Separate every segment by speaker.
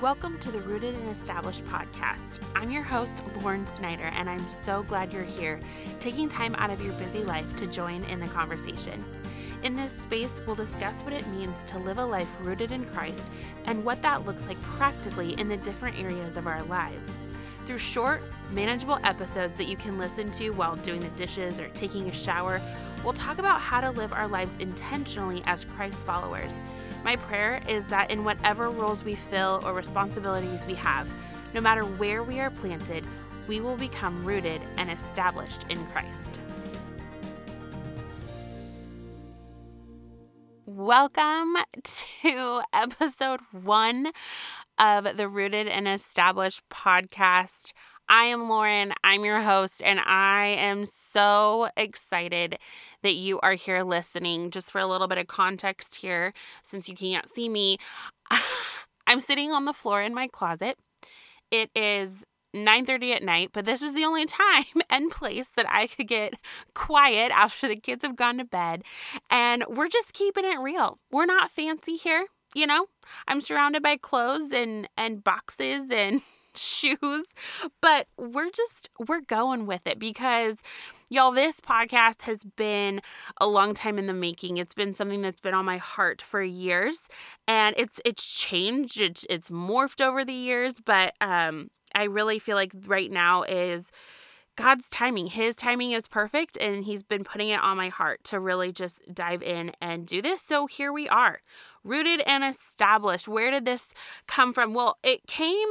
Speaker 1: Welcome to the Rooted and Established podcast. I'm your host, Lauren Snyder, and I'm so glad you're here, taking time out of your busy life to join in the conversation. In this space, we'll discuss what it means to live a life rooted in Christ and what that looks like practically in the different areas of our lives. Through short, manageable episodes that you can listen to while doing the dishes or taking a shower, we'll talk about how to live our lives intentionally as Christ followers my prayer is that in whatever roles we fill or responsibilities we have, no matter where we are planted, we will become rooted and established in Christ. Welcome to episode one of the Rooted and Established podcast. I am Lauren. I'm your host, and I am so excited that you are here listening. Just for a little bit of context here, since you can't see me, I'm sitting on the floor in my closet. It is 9:30 at night, but this was the only time and place that I could get quiet after the kids have gone to bed, and we're just keeping it real. We're not fancy here, you know? I'm surrounded by clothes and and boxes and shoes, but we're just, we're going with it because y'all, this podcast has been a long time in the making. It's been something that's been on my heart for years and it's, it's changed. It's, it's morphed over the years, but, um, I really feel like right now is God's timing. His timing is perfect, and He's been putting it on my heart to really just dive in and do this. So here we are, rooted and established. Where did this come from? Well, it came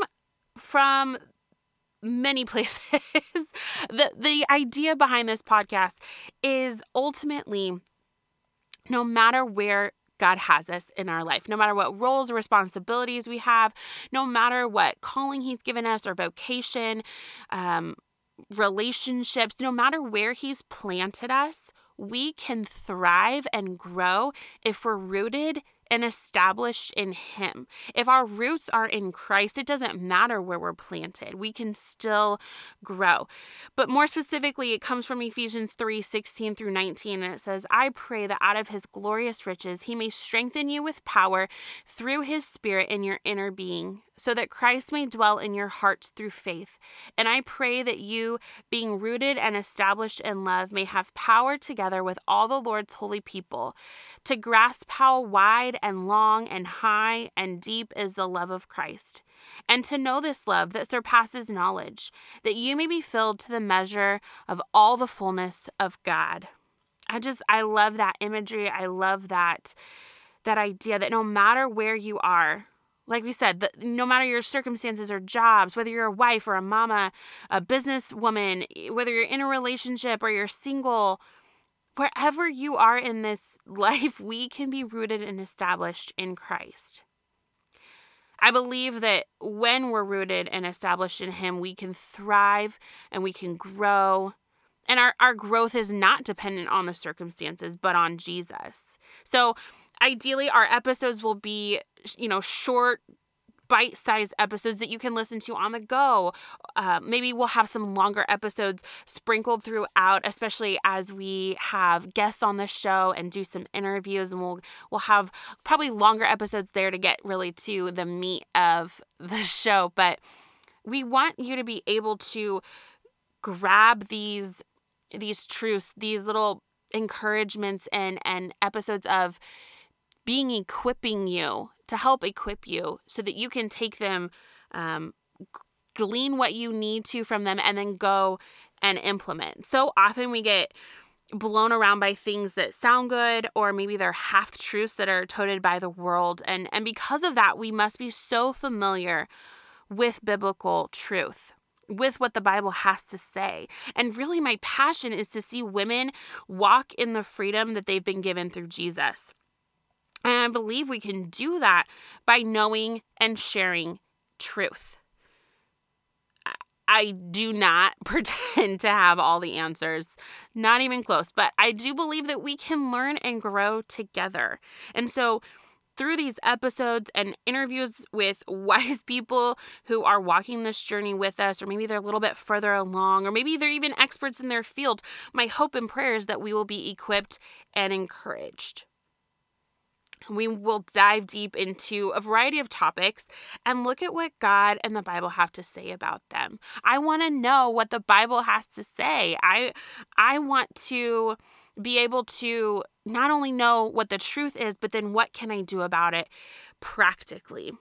Speaker 1: from many places. the the idea behind this podcast is ultimately no matter where God has us in our life, no matter what roles or responsibilities we have, no matter what calling He's given us or vocation, um, relationships, no matter where He's planted us, we can thrive and grow if we're rooted and established in Him. If our roots are in Christ, it doesn't matter where we're planted, we can still grow. But more specifically, it comes from Ephesians 3 16 through 19, and it says, I pray that out of His glorious riches He may strengthen you with power through His Spirit in your inner being so that Christ may dwell in your hearts through faith. And I pray that you, being rooted and established in love, may have power together with all the Lord's holy people to grasp how wide and long and high and deep is the love of Christ, and to know this love that surpasses knowledge, that you may be filled to the measure of all the fullness of God. I just, I love that imagery. I love that. That idea that no matter where you are, like we said, the, no matter your circumstances or jobs, whether you're a wife or a mama, a businesswoman, whether you're in a relationship or you're single, wherever you are in this life, we can be rooted and established in Christ. I believe that when we're rooted and established in Him, we can thrive and we can grow. And our, our growth is not dependent on the circumstances, but on Jesus. So ideally our episodes will be you know short bite-sized episodes that you can listen to on the go. Uh, maybe we'll have some longer episodes sprinkled throughout, especially as we have guests on the show and do some interviews, and we'll we'll have probably longer episodes there to get really to the meat of the show. But we want you to be able to grab these these truths, these little encouragements and and episodes of being equipping you to help equip you so that you can take them, um, glean what you need to from them, and then go and implement. So often we get blown around by things that sound good or maybe they're half truths that are toted by the world and and because of that we must be so familiar with biblical truth with what the Bible has to say. And really, my passion is to see women walk in the freedom that they've been given through Jesus. And I believe we can do that by knowing and sharing truth. I do not pretend to have all the answers, not even close, but I do believe that we can learn and grow together. And so, through these episodes and interviews with wise people who are walking this journey with us, or maybe they're a little bit further along, or maybe they're even experts in their field, my hope and prayer is that we will be equipped and encouraged. We will dive deep into a variety of topics and look at what God and the Bible have to say about them. I want to know what the Bible has to say. I I want to be able to not only know what the truth is, but then what can I do about it practically.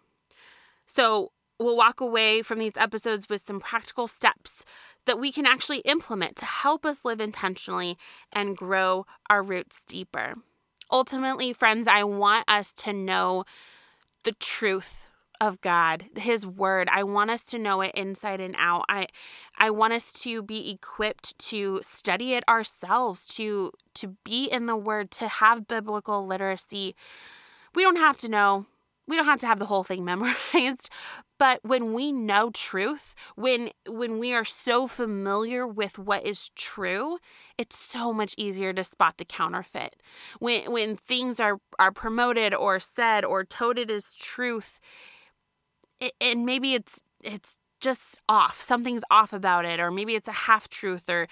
Speaker 1: So, we'll walk away from these episodes with some practical steps that we can actually implement to help us live intentionally and grow our roots deeper. Ultimately, friends, I want us to know the truth of God, his word. I want us to know it inside and out. I I want us to be equipped to study it ourselves, to to be in the word, to have biblical literacy. We don't have to know we don't have to have the whole thing memorized but when we know truth when when we are so familiar with what is true it's so much easier to spot the counterfeit. When when things are are promoted or said or toted as truth it, and maybe it's it's just off something's off about it or maybe it's a half truth or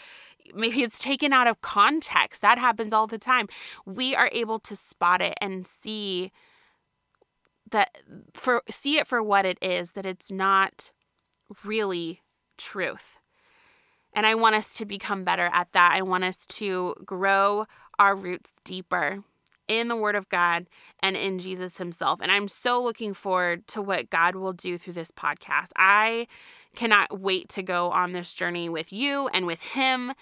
Speaker 1: maybe it's taken out of context. That happens all the time. We are able to spot it and see that for see it for what it is that it's not really truth. And i want us to become better at that. I want us to grow our roots deeper in the word of god and in jesus himself. And i'm so looking forward to what god will do through this podcast. I cannot wait to go on this journey with you and with him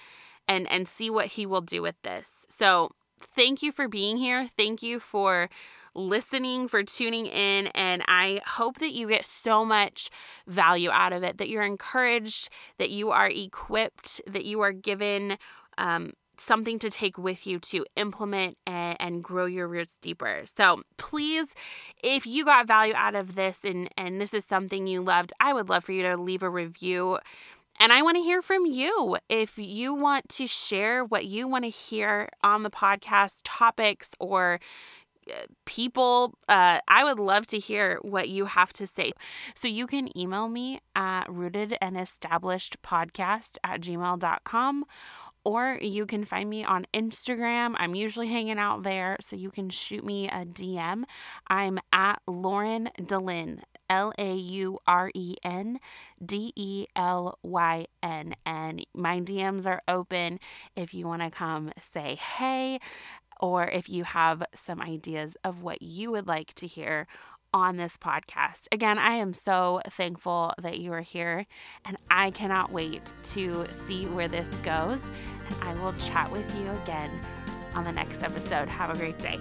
Speaker 1: and and see what he will do with this. So thank you for being here. Thank you for listening, for tuning in. And I hope that you get so much value out of it, that you're encouraged, that you are equipped, that you are given. Um, something to take with you to implement and, and, grow your roots deeper. So please, if you got value out of this and, and this is something you loved, I would love for you to leave a review. And I want to hear from you. If you want to share what you want to hear on the podcast topics or people, uh, I would love to hear what you have to say. So you can email me at rooted and established podcast at gmail.com or you can find me on Instagram. I'm usually hanging out there, so you can shoot me a DM. I'm at Lauren Delyn, L A U R E N D E L Y N. And my DMs are open if you want to come say hey or if you have some ideas of what you would like to hear on this podcast. Again, I am so thankful that you are here and I cannot wait to see where this goes. And I will chat with you again on the next episode. Have a great day.